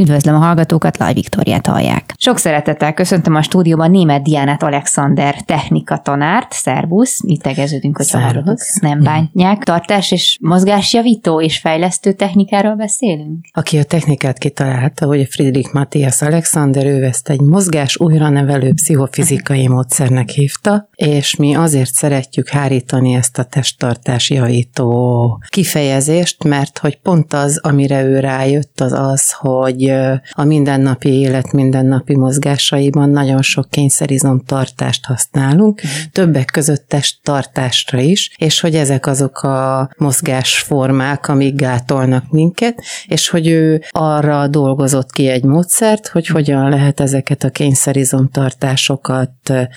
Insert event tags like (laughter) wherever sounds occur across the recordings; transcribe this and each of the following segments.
Üdvözlöm a hallgatókat, Laj Viktoriát hallják. Sok szeretettel köszöntöm a stúdióban német Diánát Alexander technika tanárt. Szervusz, itt tegeződünk, hogy hallgatók nem bántják. Tartás és mozgásjavító és fejlesztő technikáról beszélünk? Aki a technikát kitalálta, hogy Friedrich Matthias Alexander, ő ezt egy mozgás újra nevelő pszichofizikai (laughs) módszernek hívta, és mi azért szeretjük hárítani ezt a testtartás javító kifejezést, mert hogy pont az, amire ő rájött, az az, hogy a mindennapi élet mindennapi mozgásaiban nagyon sok kényszerizom tartást használunk, mm. többek között testtartásra is, és hogy ezek azok a mozgásformák, amik gátolnak minket, és hogy ő arra dolgozott ki egy módszert, hogy hogyan lehet ezeket a kényszerizomtartásokat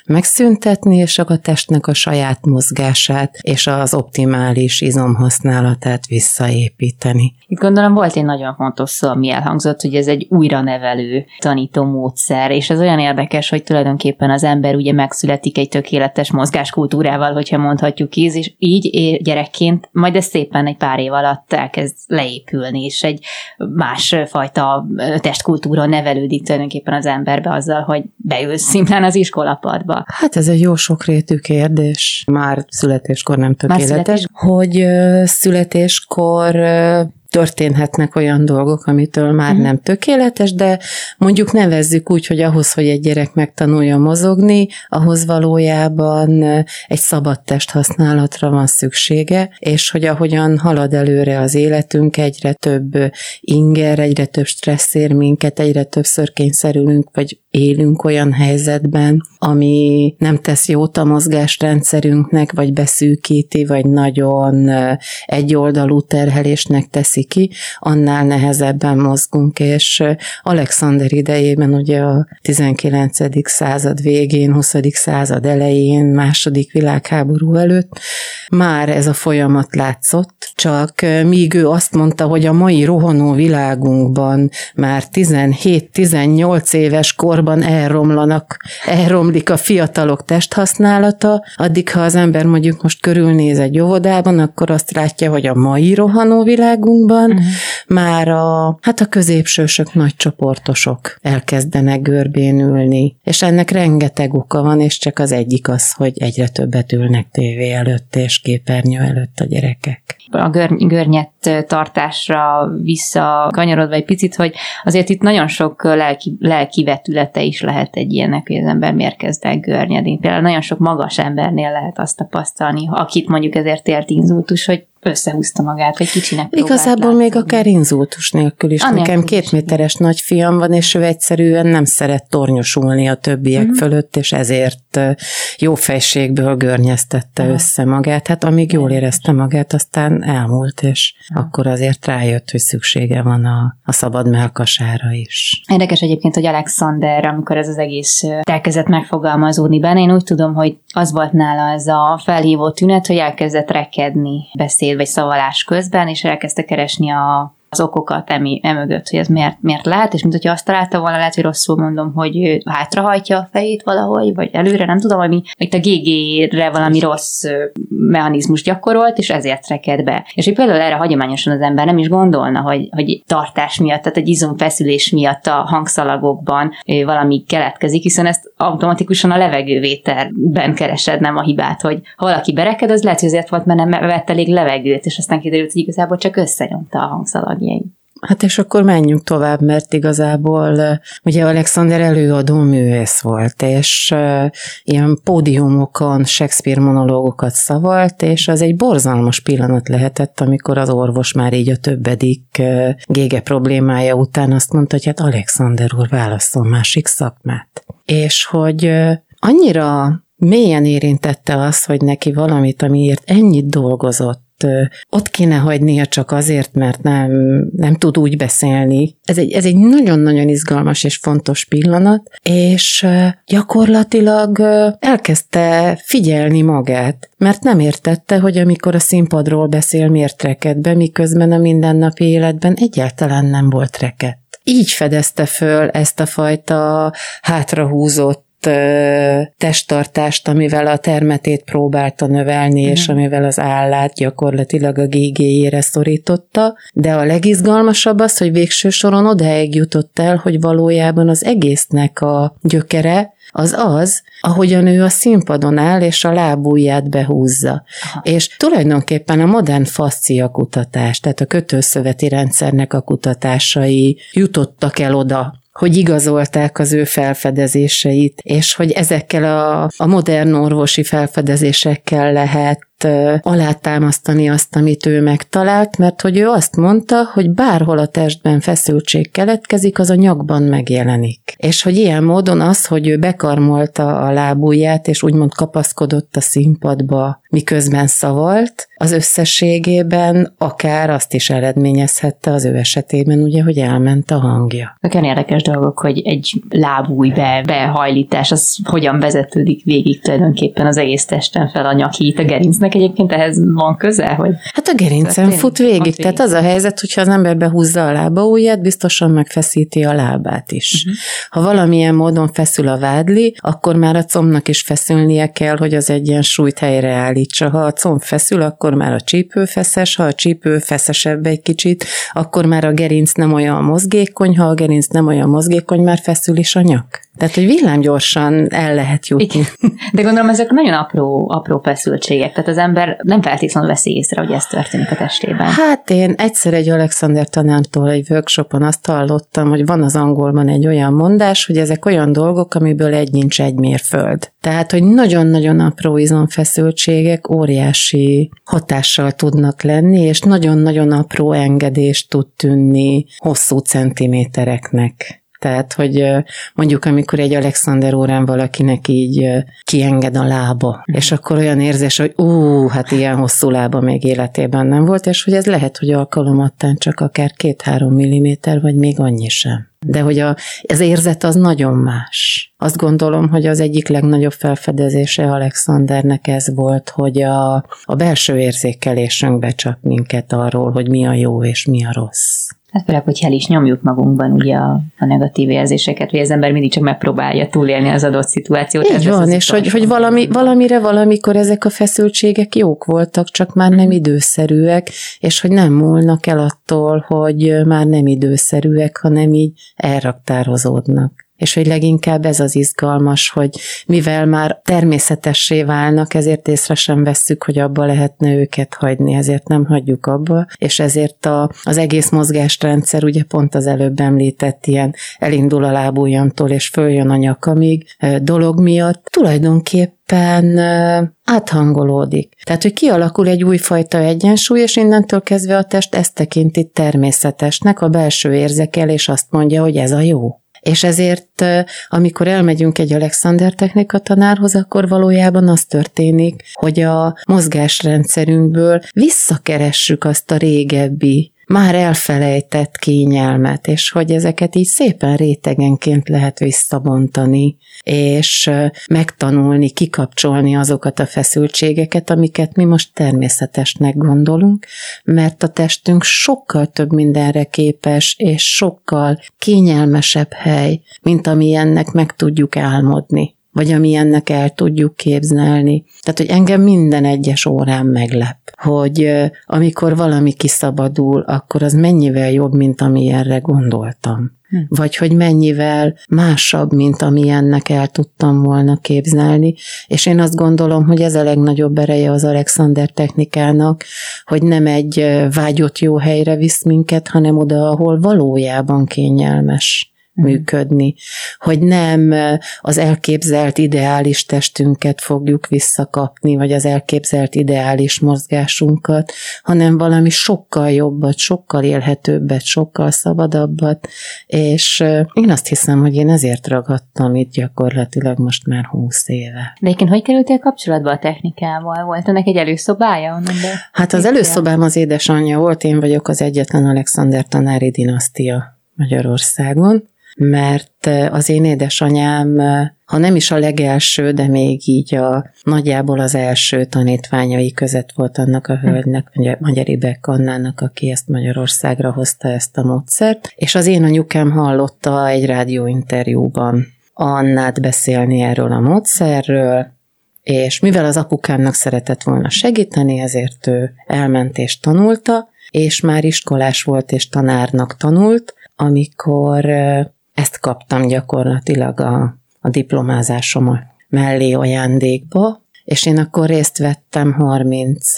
megszüntetni, és a testnek a saját mozgását és az optimális izomhasználatát visszaépíteni. Itt gondolom volt egy nagyon fontos szó, ami elhangzott, hogy ez egy újra nevelő tanító módszer, és ez olyan érdekes, hogy tulajdonképpen az ember ugye megszületik egy tökéletes mozgáskultúrával, hogyha mondhatjuk így, és így gyerekként, majd ez szépen egy pár év alatt elkezd leépülni, és egy másfajta testkultúra nevelődik tulajdonképpen az emberbe azzal, hogy beül szimplán az iskolapadba. Hát ez egy jó sokrétű kérdés. Már születéskor nem tökéletes, születés... hogy születéskor történhetnek olyan dolgok, amitől már uh-huh. nem tökéletes, de mondjuk nevezzük úgy, hogy ahhoz, hogy egy gyerek megtanulja mozogni, ahhoz valójában egy szabad test használatra van szüksége, és hogy ahogyan halad előre az életünk, egyre több inger, egyre több stressz ér minket, egyre többször kényszerülünk, vagy élünk olyan helyzetben, ami nem tesz jót a mozgásrendszerünknek, vagy beszűkíti, vagy nagyon egyoldalú terhelésnek teszi ki, annál nehezebben mozgunk, és Alexander idejében ugye a 19. század végén, 20. század elején, második világháború előtt már ez a folyamat látszott, csak míg ő azt mondta, hogy a mai rohanó világunkban már 17-18 éves korban elromlanak, elromlik a fiatalok testhasználata, addig ha az ember mondjuk most körülnéz egy óvodában, akkor azt látja, hogy a mai rohanó világunkban uh-huh. már a, hát a középsősök, nagy csoportosok elkezdenek görbénült, és ennek rengeteg oka van, és csak az egyik az, hogy egyre többet ülnek tévé előtt és képernyő előtt a gyerekek. A gör- görnyet tartásra visszakanyarodva egy picit, hogy azért itt nagyon sok lelki, lelki vetülete is lehet egy ilyenek, hogy az ember miért kezd el görnyedni. Például nagyon sok magas embernél lehet azt tapasztalni, akit mondjuk ezért ért inzultus, hogy összehúzta magát, vagy kicsinek Igazából látni. még akár inzultus nélkül is. Anélkül Nekem két méteres nagyfiam van, és ő egyszerűen nem szeret tornyosulni a többiek uh-huh. fölött, és ezért jó fejségből görnyeztette uh-huh. össze magát. Hát amíg jól érezte magát, aztán elmúlt, és uh-huh. akkor azért rájött, hogy szüksége van a, a szabad melkasára is. Érdekes egyébként, hogy Alexander, amikor ez az egész elkezdett megfogalmazódni benne, én úgy tudom, hogy az volt nála ez a felhívó tünet, hogy elkezdett rekedni beszél beszéd vagy szavalás közben, és elkezdte keresni a az okokat emi, emögött, hogy ez miért, miért lehet, és mint hogyha azt találta volna, lehet, hogy rosszul mondom, hogy hátrahajtja a fejét valahogy, vagy előre, nem tudom, ami itt a GG-re valami rossz mechanizmus gyakorolt, és ezért reked be. És hogy például erre hagyományosan az ember nem is gondolna, hogy, hogy tartás miatt, tehát egy izomfeszülés miatt a hangszalagokban valami keletkezik, hiszen ezt automatikusan a levegővételben keresed, nem a hibát, hogy ha valaki bereked, az lehet, hogy azért volt, mert nem vett elég levegőt, és aztán kiderült, hogy igazából csak összenyomta a hangszalag tagjai. Hát és akkor menjünk tovább, mert igazából ugye Alexander előadó művész volt, és ilyen pódiumokon Shakespeare monológokat szavalt, és az egy borzalmas pillanat lehetett, amikor az orvos már így a többedik gége problémája után azt mondta, hogy hát Alexander úr válaszol másik szakmát. És hogy annyira mélyen érintette az, hogy neki valamit, amiért ennyit dolgozott, ott kéne hagynia csak azért, mert nem, nem tud úgy beszélni. Ez egy, ez egy nagyon-nagyon izgalmas és fontos pillanat, és gyakorlatilag elkezdte figyelni magát, mert nem értette, hogy amikor a színpadról beszél, miért reked be, miközben a mindennapi életben egyáltalán nem volt reket. Így fedezte föl ezt a fajta hátrahúzott testtartást, amivel a termetét próbálta növelni, uh-huh. és amivel az állát gyakorlatilag a GG-jére szorította, de a legizgalmasabb az, hogy végső soron odáig jutott el, hogy valójában az egésznek a gyökere az az, ahogyan ő a színpadon áll, és a lábújját behúzza. Aha. És tulajdonképpen a modern fascia kutatás, tehát a kötőszöveti rendszernek a kutatásai jutottak el oda, hogy igazolták az ő felfedezéseit, és hogy ezekkel a, a modern orvosi felfedezésekkel lehet alátámasztani azt, amit ő megtalált, mert hogy ő azt mondta, hogy bárhol a testben feszültség keletkezik, az a nyakban megjelenik. És hogy ilyen módon az, hogy ő bekarmolta a lábujját, és úgymond kapaszkodott a színpadba, miközben szavalt, az összességében akár azt is eredményezhette az ő esetében, ugye, hogy elment a hangja. Nekem érdekes dolgok, hogy egy lábúj be, behajlítás, az hogyan vezetődik végig tulajdonképpen az egész testen fel a nyakít, a gerincnek egyébként ehhez van köze? Hogy hát a gerincen fut végig. végig. Tehát az a helyzet, hogyha az ember behúzza a lába ujját, biztosan megfeszíti a lábát is. Uh-huh. Ha valamilyen módon feszül a vádli, akkor már a combnak is feszülnie kell, hogy az egyensúlyt helyreállítsa. Ha a comb feszül, akkor már a csípő feszes, ha a csípő feszesebb egy kicsit, akkor már a gerinc nem olyan mozgékony, ha a gerinc nem olyan mozgékony, már feszül is a nyak. Tehát, hogy villámgyorsan el lehet jutni. Igen. De gondolom, ezek nagyon apró, apró feszültségek, tehát az ember nem feltétlenül veszi észre, hogy ez történik a testében. Hát én egyszer egy Alexander tanártól egy workshopon azt hallottam, hogy van az angolban egy olyan mondás, hogy ezek olyan dolgok, amiből egy nincs egy mérföld. Tehát, hogy nagyon-nagyon apró izomfeszültségek óriási hatással tudnak lenni, és nagyon-nagyon apró engedést tud tűnni hosszú centimétereknek. Tehát, hogy mondjuk, amikor egy Alexander órán valakinek így kienged a lába, mm. és akkor olyan érzés, hogy ú, hát ilyen hosszú lába még életében nem volt, és hogy ez lehet, hogy alkalomattán csak akár két-három milliméter, vagy még annyi sem. De hogy a, az érzet az nagyon más. Azt gondolom, hogy az egyik legnagyobb felfedezése Alexandernek ez volt, hogy a, a belső érzékelésünk becsap minket arról, hogy mi a jó és mi a rossz. Hát főleg, hogy el is nyomjuk magunkban ugye a, a negatív érzéseket, hogy az ember mindig csak megpróbálja túlélni az adott szituációt. Így van, és hogy, hogy valami, valamire valamikor ezek a feszültségek jók voltak, csak már nem mhm. időszerűek, és hogy nem múlnak el attól, hogy már nem időszerűek, hanem így elraktározódnak és hogy leginkább ez az izgalmas, hogy mivel már természetessé válnak, ezért észre sem vesszük, hogy abba lehetne őket hagyni, ezért nem hagyjuk abba, és ezért a, az egész mozgásrendszer, ugye pont az előbb említett ilyen elindul a lábujjamtól, és följön a nyakamig dolog miatt, tulajdonképpen áthangolódik. Tehát, hogy kialakul egy újfajta egyensúly, és innentől kezdve a test ezt tekinti természetesnek, a belső érzekelés azt mondja, hogy ez a jó. És ezért, amikor elmegyünk egy Alexander technika tanárhoz, akkor valójában az történik, hogy a mozgásrendszerünkből visszakeressük azt a régebbi már elfelejtett kényelmet, és hogy ezeket így szépen rétegenként lehet visszabontani, és megtanulni, kikapcsolni azokat a feszültségeket, amiket mi most természetesnek gondolunk, mert a testünk sokkal több mindenre képes, és sokkal kényelmesebb hely, mint amilyennek meg tudjuk álmodni vagy amilyennek el tudjuk képzelni. Tehát, hogy engem minden egyes órán meglep, hogy amikor valami kiszabadul, akkor az mennyivel jobb, mint amilyenre gondoltam. Hm. Vagy hogy mennyivel másabb, mint amilyennek el tudtam volna képzelni. És én azt gondolom, hogy ez a legnagyobb ereje az Alexander technikának, hogy nem egy vágyott jó helyre visz minket, hanem oda, ahol valójában kényelmes. Működni, hogy nem az elképzelt ideális testünket fogjuk visszakapni, vagy az elképzelt ideális mozgásunkat, hanem valami sokkal jobbat, sokkal élhetőbbet, sokkal szabadabbat, és én azt hiszem, hogy én ezért ragadtam itt gyakorlatilag most már húsz éve. De egyébként hogy kerültél kapcsolatba a technikával? Volt ennek egy előszobája onnan? De hát az előszobám az édesanyja volt, én vagyok az egyetlen Alexander tanári dinasztia Magyarországon, mert az én édesanyám, ha nem is a legelső, de még így a nagyjából az első tanítványai között volt annak a hölgynek, Magyar Ibek Annának, aki ezt Magyarországra hozta ezt a módszert, és az én anyukám hallotta egy rádióinterjúban Annát beszélni erről a módszerről, és mivel az apukámnak szeretett volna segíteni, ezért ő elment és tanulta, és már iskolás volt és tanárnak tanult, amikor ezt kaptam gyakorlatilag a, a diplomázásom mellé ajándékba, és én akkor részt vettem 30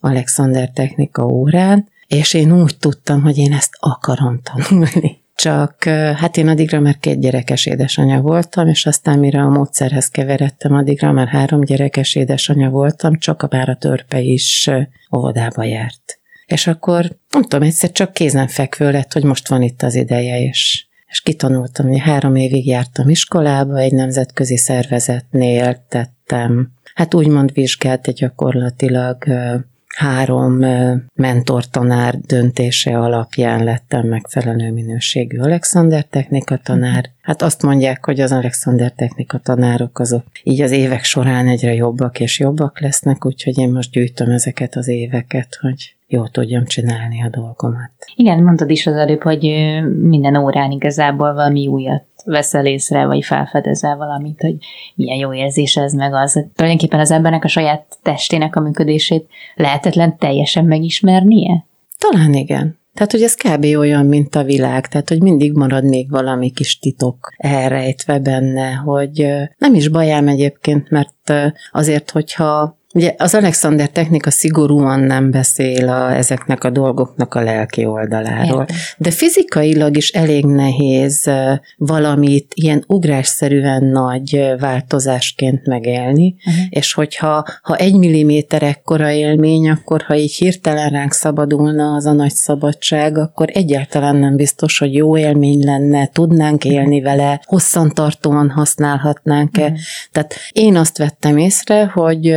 Alexander technika órán, és én úgy tudtam, hogy én ezt akarom tanulni. (laughs) Csak hát én addigra már két gyerekes édesanyja voltam, és aztán mire a módszerhez keveredtem, addigra már három gyerekes édesanyja voltam, csak a bár a törpe is óvodába járt. És akkor, nem tudom, egyszer csak kézenfekvő lett, hogy most van itt az ideje, és, és kitanultam, hogy három évig jártam iskolába, egy nemzetközi szervezetnél tettem, hát úgymond vizsgált gyakorlatilag három mentortanár döntése alapján lettem megfelelő minőségű Alexander technika tanár. Hát azt mondják, hogy az Alexander technika tanárok azok így az évek során egyre jobbak és jobbak lesznek, úgyhogy én most gyűjtöm ezeket az éveket, hogy jól tudjam csinálni a dolgomat. Igen, mondtad is az előbb, hogy minden órán igazából valami újat veszel észre, vagy felfedezel valamit, hogy milyen jó érzés ez meg az. Tulajdonképpen az embernek a saját testének a működését lehetetlen teljesen megismernie? Talán igen. Tehát, hogy ez kb. olyan, mint a világ, tehát, hogy mindig marad még valami kis titok elrejtve benne, hogy nem is bajám egyébként, mert azért, hogyha Ugye az Alexander technika szigorúan nem beszél a, ezeknek a dolgoknak a lelki oldaláról, Érde. de fizikailag is elég nehéz valamit ilyen ugrásszerűen nagy változásként megélni, uh-huh. és hogyha ha egy milliméter ekkora élmény, akkor ha így hirtelen ránk szabadulna az a nagy szabadság, akkor egyáltalán nem biztos, hogy jó élmény lenne, tudnánk élni vele, hosszantartóan használhatnánk-e. Uh-huh. Tehát én azt vettem észre, hogy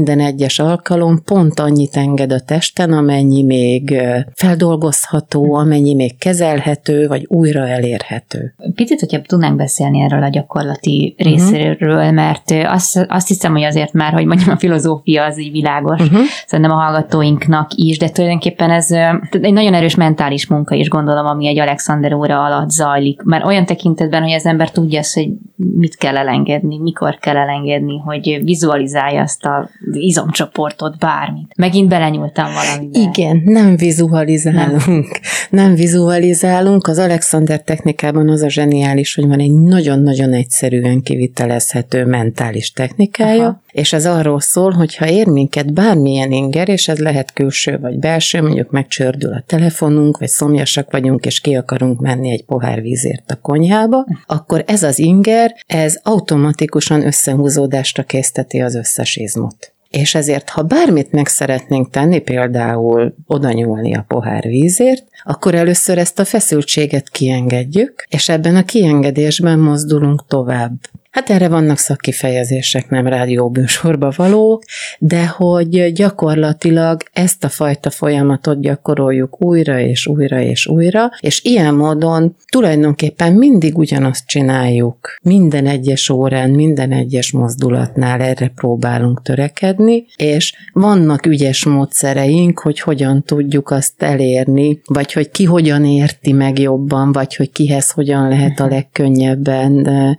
minden egyes alkalom pont annyit enged a testen, amennyi még feldolgozható, amennyi még kezelhető, vagy újra elérhető. Picit, hogyha tudnánk beszélni erről a gyakorlati uh-huh. részéről, mert azt, azt hiszem, hogy azért már, hogy mondjam, a filozófia az így világos, uh-huh. szerintem a hallgatóinknak is, de tulajdonképpen ez egy nagyon erős mentális munka is gondolom, ami egy Alexander óra alatt zajlik, mert olyan tekintetben, hogy az ember tudja azt, hogy mit kell elengedni, mikor kell elengedni, hogy vizualizálja azt a izomcsoportot, bármit. Megint belenyúltam valamibe. Igen, nem vizualizálunk. Nem. nem vizualizálunk. Az Alexander technikában az a zseniális, hogy van egy nagyon-nagyon egyszerűen kivitelezhető mentális technikája, Aha. és ez arról szól, hogy ha ér minket bármilyen inger, és ez lehet külső vagy belső, mondjuk megcsördül a telefonunk, vagy szomjasak vagyunk, és ki akarunk menni egy pohár vízért a konyhába, akkor ez az inger, ez automatikusan összehúzódásra készteti az összes izmot. És ezért, ha bármit meg szeretnénk tenni, például oda nyúlni a pohár vízért, akkor először ezt a feszültséget kiengedjük, és ebben a kiengedésben mozdulunk tovább. Hát erre vannak szakkifejezések, nem rádióbűsorba valók, de hogy gyakorlatilag ezt a fajta folyamatot gyakoroljuk újra és újra és újra, és ilyen módon tulajdonképpen mindig ugyanazt csináljuk. Minden egyes órán, minden egyes mozdulatnál erre próbálunk törekedni, és vannak ügyes módszereink, hogy hogyan tudjuk azt elérni, vagy hogy ki hogyan érti meg jobban, vagy hogy kihez hogyan lehet a legkönnyebben eh,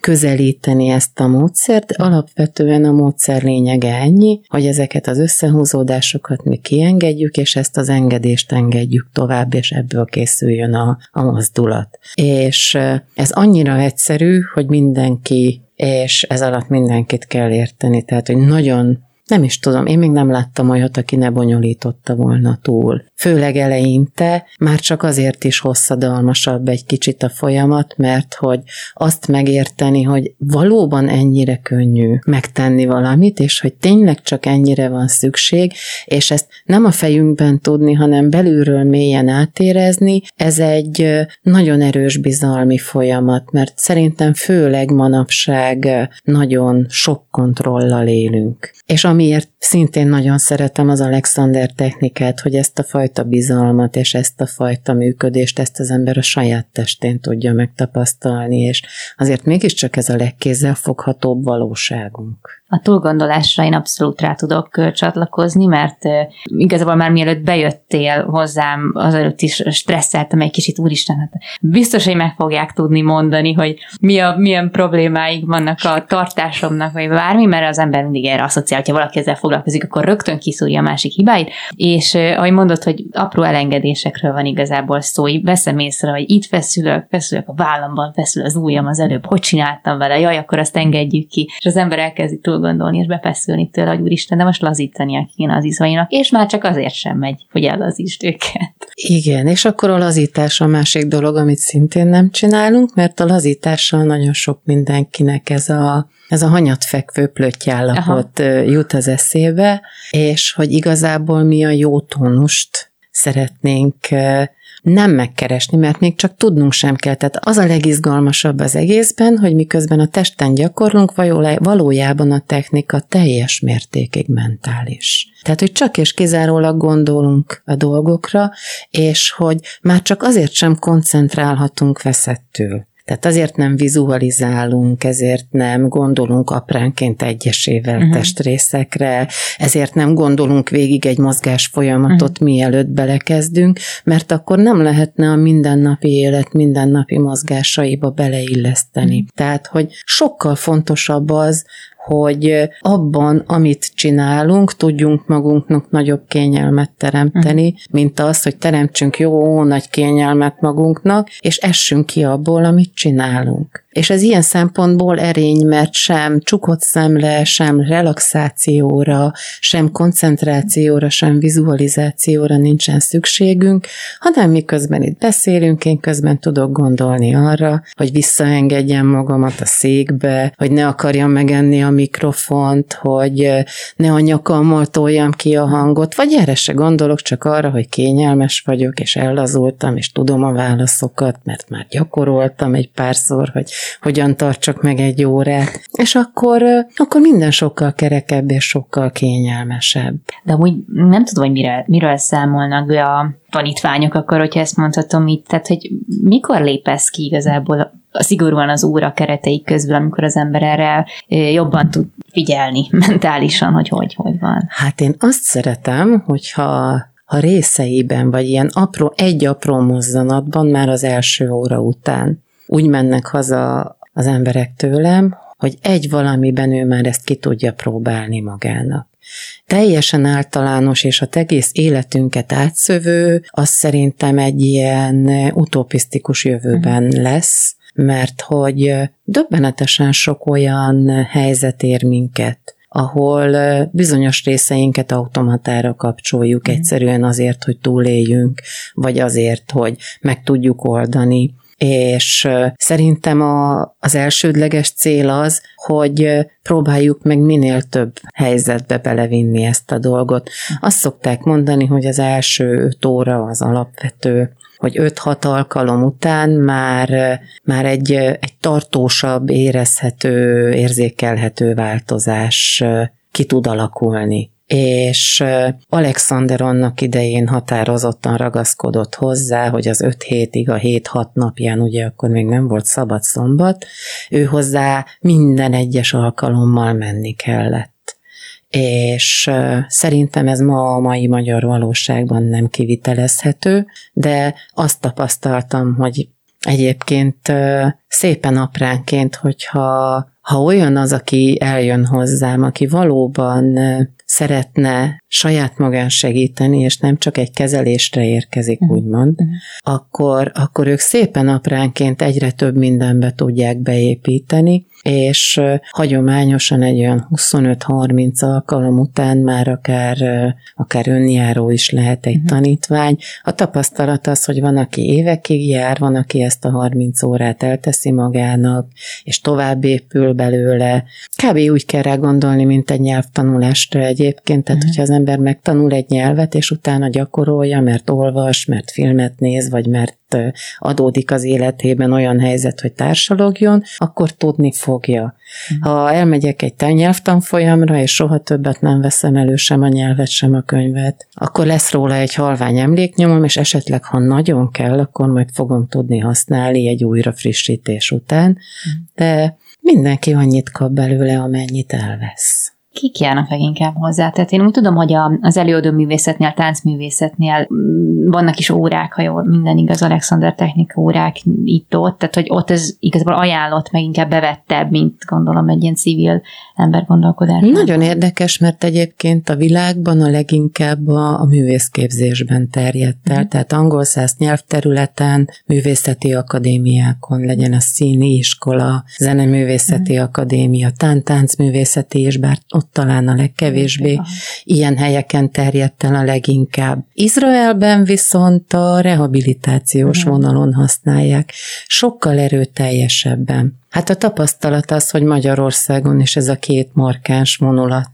közelíteni ezt a módszert, alapvetően a módszer lényege ennyi, hogy ezeket az összehúzódásokat mi kiengedjük, és ezt az engedést engedjük tovább, és ebből készüljön a, a mozdulat. És ez annyira egyszerű, hogy mindenki és ez alatt mindenkit kell érteni, tehát hogy nagyon nem is tudom, én még nem láttam olyat, aki ne bonyolította volna túl. Főleg eleinte már csak azért is hosszadalmasabb egy kicsit a folyamat, mert hogy azt megérteni, hogy valóban ennyire könnyű megtenni valamit, és hogy tényleg csak ennyire van szükség, és ezt nem a fejünkben tudni, hanem belülről mélyen átérezni, ez egy nagyon erős bizalmi folyamat, mert szerintem főleg manapság nagyon sok kontrollal élünk. És amiért szintén nagyon szeretem az Alexander technikát, hogy ezt a fajta bizalmat és ezt a fajta működést, ezt az ember a saját testén tudja megtapasztalni, és azért mégiscsak ez a legkézzel foghatóbb valóságunk. A túlgondolásra én abszolút rá tudok csatlakozni, mert igazából már mielőtt bejöttél hozzám, azelőtt is stresszeltem egy kicsit, úristen, hát biztos, hogy meg fogják tudni mondani, hogy mi a, milyen problémáik vannak a tartásomnak, vagy bármi, mert az ember mindig erre asszociál, hogyha valaki ezzel foglalkozik, akkor rögtön kiszúrja a másik hibáit, és ahogy mondod, hogy apró elengedésekről van igazából szó, veszem észre, hogy itt feszülök, feszülök a vállamban, feszül az ujjam az előbb, hogy csináltam vele, jaj, akkor azt engedjük ki, és az ember elkezdi túl gondolni, és befeszülni tőle, hogy úristen, de most lazítania kéne az izmainak, és már csak azért sem megy, hogy ellazítsd őket. Igen, és akkor a lazítás a másik dolog, amit szintén nem csinálunk, mert a lazítással nagyon sok mindenkinek ez a, ez a hanyatfekvő plöttyállapot Aha. jut az eszébe, és hogy igazából mi a jó tónust szeretnénk nem megkeresni, mert még csak tudnunk sem kell. Tehát az a legizgalmasabb az egészben, hogy miközben a testen gyakorlunk, valójában a technika teljes mértékig mentális. Tehát, hogy csak és kizárólag gondolunk a dolgokra, és hogy már csak azért sem koncentrálhatunk veszettül. Tehát azért nem vizualizálunk, ezért nem gondolunk apránként egyesével uh-huh. testrészekre, ezért nem gondolunk végig egy mozgás folyamatot, uh-huh. mielőtt belekezdünk, mert akkor nem lehetne a mindennapi élet mindennapi mozgásaiba beleilleszteni. Uh-huh. Tehát, hogy sokkal fontosabb az, hogy abban, amit csinálunk, tudjunk magunknak nagyobb kényelmet teremteni, uh-huh. mint az, hogy teremtsünk jó nagy kényelmet magunknak, és essünk ki abból, amit csinálunk. És ez ilyen szempontból erény, mert sem csukott szemle, sem relaxációra, sem koncentrációra, sem vizualizációra nincsen szükségünk, hanem miközben itt beszélünk, én közben tudok gondolni arra, hogy visszaengedjem magamat a székbe, hogy ne akarjam megenni a mikrofont, hogy ne a nyakammal toljam ki a hangot, vagy erre se gondolok, csak arra, hogy kényelmes vagyok, és ellazultam, és tudom a válaszokat, mert már gyakoroltam egy párszor, hogy hogyan tartsak meg egy órát, és akkor, akkor minden sokkal kerekebb és sokkal kényelmesebb. De úgy nem tudom, hogy mire, miről számolnak be a tanítványok, akkor, hogyha ezt mondhatom itt, tehát, hogy mikor lépesz ki igazából szigorúan az óra keretei közül, amikor az ember erre jobban tud figyelni (laughs) mentálisan, hogy hogy, hogy van. Hát én azt szeretem, hogyha ha részeiben, vagy ilyen apró, egy apró mozzanatban már az első óra után úgy mennek haza az emberek tőlem, hogy egy valamiben ő már ezt ki tudja próbálni magának. Teljesen általános és a egész életünket átszövő, az szerintem egy ilyen utopisztikus jövőben mhm. lesz, mert hogy döbbenetesen sok olyan helyzet ér minket, ahol bizonyos részeinket automatára kapcsoljuk mm. egyszerűen azért, hogy túléljünk, vagy azért, hogy meg tudjuk oldani és szerintem a, az elsődleges cél az, hogy próbáljuk meg minél több helyzetbe belevinni ezt a dolgot. Azt szokták mondani, hogy az első öt óra az alapvető, hogy 5-6 alkalom után már, már egy, egy tartósabb, érezhető, érzékelhető változás ki tud alakulni és Alexander annak idején határozottan ragaszkodott hozzá, hogy az öt hétig, a hét-hat napján, ugye akkor még nem volt szabad szombat, ő hozzá minden egyes alkalommal menni kellett. És szerintem ez ma a mai magyar valóságban nem kivitelezhető, de azt tapasztaltam, hogy egyébként szépen apránként, hogyha ha olyan az, aki eljön hozzám, aki valóban szeretne saját magán segíteni, és nem csak egy kezelésre érkezik, uh-huh. úgymond, uh-huh. Akkor, akkor ők szépen apránként egyre több mindenbe tudják beépíteni, és hagyományosan egy olyan 25-30 alkalom után már akár, akár önjáró is lehet egy uh-huh. tanítvány. A tapasztalat az, hogy van, aki évekig jár, van, aki ezt a 30 órát elteszi magának, és tovább épül belőle. Kb. úgy kell rá gondolni, mint egy nyelvtanulásra egyébként, tehát uh-huh. hogyha az ember megtanul egy nyelvet, és utána gyakorolja, mert olvas, mert filmet néz, vagy mert adódik az életében olyan helyzet, hogy társalogjon, akkor tudni fogja. Ha elmegyek egy nyelvtanfolyamra, és soha többet nem veszem elő sem a nyelvet, sem a könyvet, akkor lesz róla egy halvány emléknyomom, és esetleg, ha nagyon kell, akkor majd fogom tudni használni egy újra frissítés után. De mindenki annyit kap belőle, amennyit elvesz kik járnak leginkább hozzá? Tehát én úgy tudom, hogy a, az előadó művészetnél, táncművészetnél mm, vannak is órák, ha jól minden igaz, Alexander technika órák itt-ott, tehát hogy ott ez igazából ajánlott, meg inkább bevettebb, mint gondolom egy ilyen civil ember gondolkodás. Nagyon érdekes, mert egyébként a világban a leginkább a, a művészképzésben terjedt el, uh-huh. tehát angol száz nyelvterületen, művészeti akadémiákon, legyen a színi iskola, zeneművészeti uh-huh. akadémia, tán táncművészeti, és bár ott talán a legkevésbé, ilyen helyeken terjedt el a leginkább. Izraelben viszont a rehabilitációs vonalon használják, sokkal erőteljesebben. Hát a tapasztalat az, hogy Magyarországon is ez a két markáns vonulat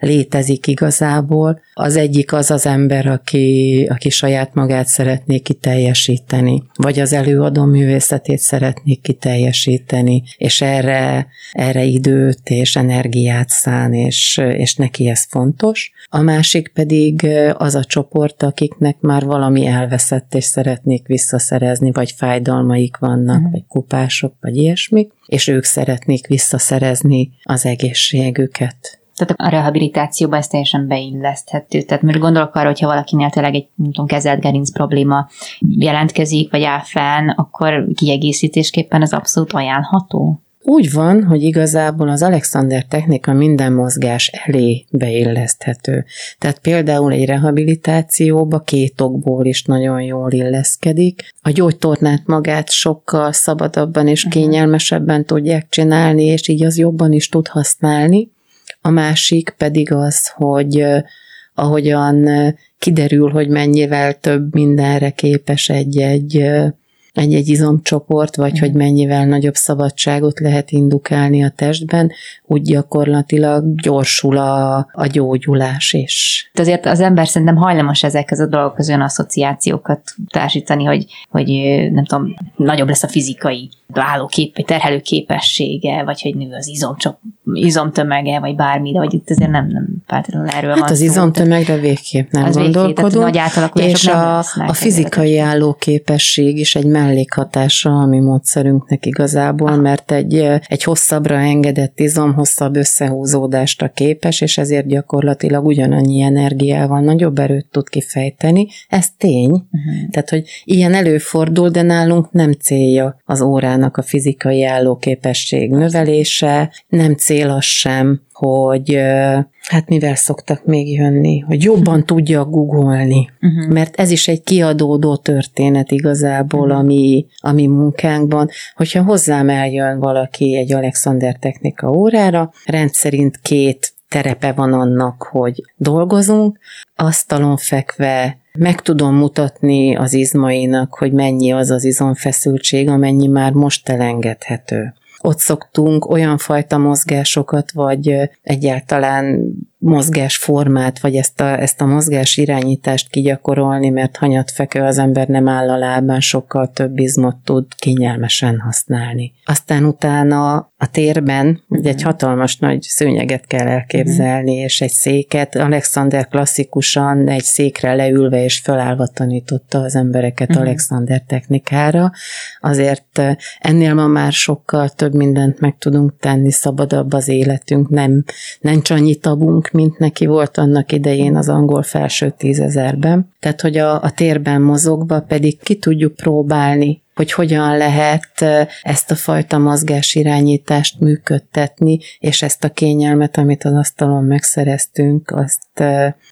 létezik igazából. Az egyik az az ember, aki, aki saját magát szeretné kiteljesíteni, vagy az előadó művészetét szeretné kiteljesíteni, és erre, erre időt és energiát szán, és, és neki ez fontos. A másik pedig az a csoport, akiknek már valami elveszett, és szeretnék visszaszerezni, vagy fájdalmaik vannak, mm. vagy kupások, vagy ilyesmi, és ők szeretnék visszaszerezni az egészségüket. Tehát a rehabilitációban ez teljesen beilleszthető. Tehát most gondolok arra, hogyha valakinél tényleg egy nem tudom, kezelt gerinc probléma jelentkezik, vagy áll fenn, akkor kiegészítésképpen ez abszolút ajánlható? Úgy van, hogy igazából az Alexander technika minden mozgás elé beilleszthető. Tehát például egy rehabilitációba két okból is nagyon jól illeszkedik. A gyógytornát magát sokkal szabadabban és mhm. kényelmesebben tudják csinálni, és így az jobban is tud használni. A másik pedig az, hogy ahogyan kiderül, hogy mennyivel több mindenre képes egy-egy egy-egy izomcsoport, vagy hogy mennyivel nagyobb szabadságot lehet indukálni a testben, úgy gyakorlatilag gyorsul a, a gyógyulás is. Azért az ember szerintem hajlamos ezekhez a dolgokhoz olyan asszociációkat társítani, hogy, hogy nem tudom, nagyobb lesz a fizikai állókép, terhelő képessége, vagy hogy nő az izomcsop, izomtömege, vagy bármi, de vagy itt azért nem, nem feltétlenül erről hát van az izomtömegre végképp nem az gondolkodunk, végképp, és a, a fizikai állóképesség is egy mellékhatása a mi módszerünknek igazából, mert egy, egy hosszabbra engedett izom hosszabb összehúzódásra képes, és ezért gyakorlatilag ugyanannyi energiával nagyobb erőt tud kifejteni. Ez tény. Uh-huh. Tehát, hogy ilyen előfordul, de nálunk nem célja az órának a fizikai állóképesség növelése, nem cél az sem, hogy hát mivel szoktak még jönni, hogy jobban tudja googolni, uh-huh. mert ez is egy kiadódó történet igazából uh-huh. Ami, ami munkánkban, hogyha hozzám eljön valaki egy Alexander technika órára, rendszerint két terepe van annak, hogy dolgozunk, asztalon fekve meg tudom mutatni az izmainak, hogy mennyi az az izomfeszültség, amennyi már most elengedhető. Ott szoktunk olyan fajta mozgásokat, vagy egyáltalán mozgásformát, vagy ezt a, ezt a mozgás irányítást kigyakorolni, mert hanyatfekő az ember nem áll a lábán, sokkal több izmot tud kényelmesen használni. Aztán utána a térben uh-huh. egy hatalmas nagy szőnyeget kell elképzelni, uh-huh. és egy széket. Alexander klasszikusan egy székre leülve és felállva tanította az embereket uh-huh. Alexander technikára. Azért ennél ma már sokkal több mindent meg tudunk tenni, szabadabb az életünk, nem, nem csak annyi tabunk, mint neki volt annak idején az angol felső tízezerben. Tehát, hogy a, a térben mozogva pedig ki tudjuk próbálni hogy hogyan lehet ezt a fajta mozgásirányítást működtetni, és ezt a kényelmet, amit az asztalon megszereztünk, azt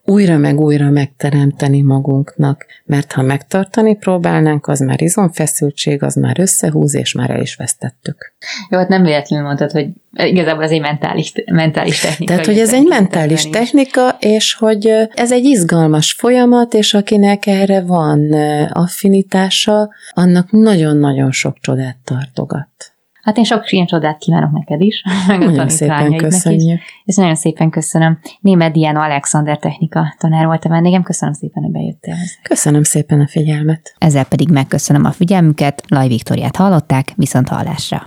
újra meg újra megteremteni magunknak, mert ha megtartani próbálnánk, az már izomfeszültség, az már összehúz, és már el is vesztettük. Jó, hát nem véletlenül mondtad, hogy igazából ez egy mentális, mentális technika. Tehát, hogy ez egy mentális technika, és hogy ez egy izgalmas folyamat, és akinek erre van affinitása, annak nagyon-nagyon sok csodát tartogat. Hát én sok ilyen csodát kívánok neked is, (laughs) meg a nagyon szépen köszönjük. Is. És nagyon szépen köszönöm. Német Diana Alexander technika tanár volt a vendégem. Köszönöm szépen, hogy bejöttél. Köszönöm szépen a figyelmet. Ezzel pedig megköszönöm a figyelmüket. Laj Viktoriát hallották, viszont hallásra.